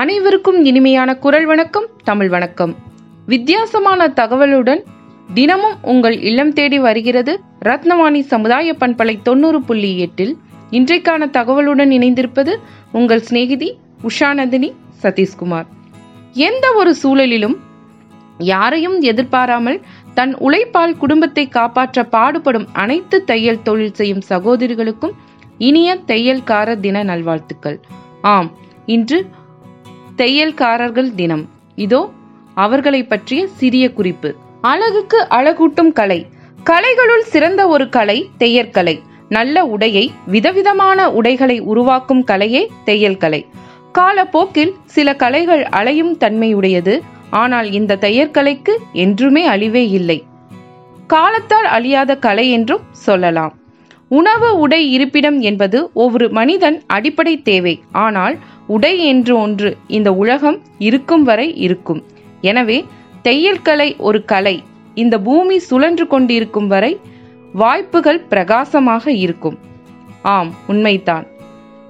அனைவருக்கும் இனிமையான குரல் வணக்கம் தமிழ் வணக்கம். வித்தியாசமான தகவலுடன் தினமும் உங்கள் இல்லம் தேடி வருகிறது ரத்னவாணி சமுதாய பண்பலை தொண்ணூறு புள்ளி எட்டில். இன்றைக்கான தகவலுடன் இணைந்திருப்பது உங்கள் சிநேகிதி உஷாநந்தினி சதீஷ்குமார். எந்த ஒரு சூழலிலும் யாரையும் எதிர்பாராமல் தன் உழைப்பால் குடும்பத்தை காப்பாற்ற பாடுபடும் அனைத்து தையல் தொழில் செய்யும் சகோதரிகளுக்கும் இனிய தையல்கார தின நல்வாழ்த்துக்கள். ஆம் இன்று தையல்காரர்கள் தினம். இதோ அவர்களை பற்றிய சிறிய குறிப்பு. அழகுக்கு அழகூட்டும் கலை. கலைகளுள் சிறந்த ஒரு கலை தையற்கலை. நல்ல உடையை விதவிதமான உடைகளை உருவாக்கும் கலையே தையல் கலை காலப்போக்கில் சில கலைகள் அலையும் தன்மையுடையது. ஆனால் இந்த தையற்கலைக்கு என்றுமே அழிவே இல்லை. காலத்தால் அழியாத கலை என்றும் சொல்லலாம். உணவு உடை இருப்பிடம் என்பது ஒவ்வொரு மனிதன் அடிப்படை தேவை. ஆனால் உடை என்று ஒன்று இந்த உலகம் இருக்கும் வரை இருக்கும். எனவே தையல் கலை ஒரு கலை. இந்த பூமி சுழன்று கொண்டிருக்கும் வரை வாய்ப்புகள் பிரகாசமாக இருக்கும். ஆம் உண்மைதான்.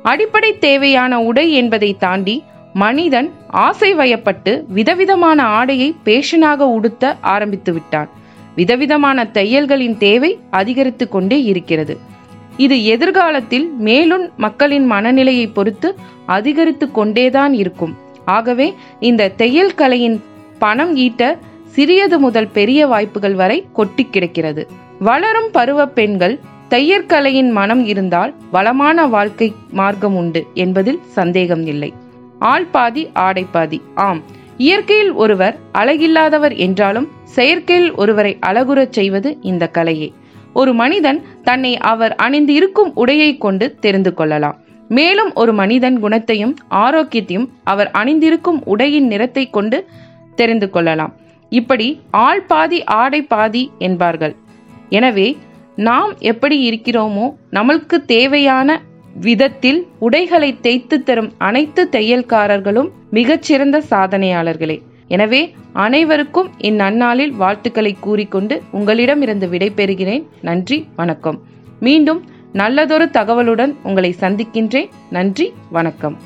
அடிப்படை தேவையான உடை என்பதை தாண்டி மனிதன் ஆசை வயப்பட்டு விதவிதமான ஆடையை பேஷனாக உடுத்த ஆரம்பித்து விட்டான். விதவிதமான தையல்களின் தேவை அதிகரித்து கொண்டே இருக்கிறது. இது எதிர்காலத்தில் மேலும் மக்களின் மனநிலையை பொறுத்து அதிகரித்து கொண்டேதான் இருக்கும். ஆகவே இந்த தையல் கலையின் பணம் ஈட்ட சிறியது முதல் பெரிய வாய்ப்புகள் வரை கொட்டி கிடக்கிறது. வளரும் பருவ பெண்கள் தையற்கலையின் மனம் இருந்தால் வளமான வாழ்க்கை மார்க்கம் உண்டு என்பதில் சந்தேகம் இல்லை. ஆள் பாதி ஆடை பாதி. ஆம் இயற்கையில் ஒருவர் அழகில்லாதவர் என்றாலும் செயற்கையில் ஒருவரை அழகுறச் செய்வது இந்த கலையே. ஒரு மனிதன் தன்னை அவர் அணிந்து இருக்கும் உடையை கொண்டு தெரிந்து கொள்ளலாம். மேலும் ஒரு மனிதன் குணத்தையும் ஆரோக்கியத்தையும் அவர் அணிந்திருக்கும் உடையின் நிறத்தை கொண்டு தெரிந்து கொள்ளலாம். இப்படி ஆள் பாதி ஆடை பாதி என்பார்கள். எனவே நாம் எப்படி இருக்கிறோமோ நம்மளுக்கு தேவையான விதத்தில் உடைகளை தேய்த்து தரும் அனைத்து தையல்காரர்களும் மிகச்சிறந்த சாதனையாளர்களே. எனவே அனைவருக்கும் இந்நன்னாளில் வாழ்த்துக்களை கூறிக்கொண்டு உங்களிடமிருந்து விடைபெறுகிறேன். நன்றி வணக்கம். மீண்டும் நல்லதொரு தகவலுடன் உங்களை சந்திக்கின்றேன். நன்றி வணக்கம்.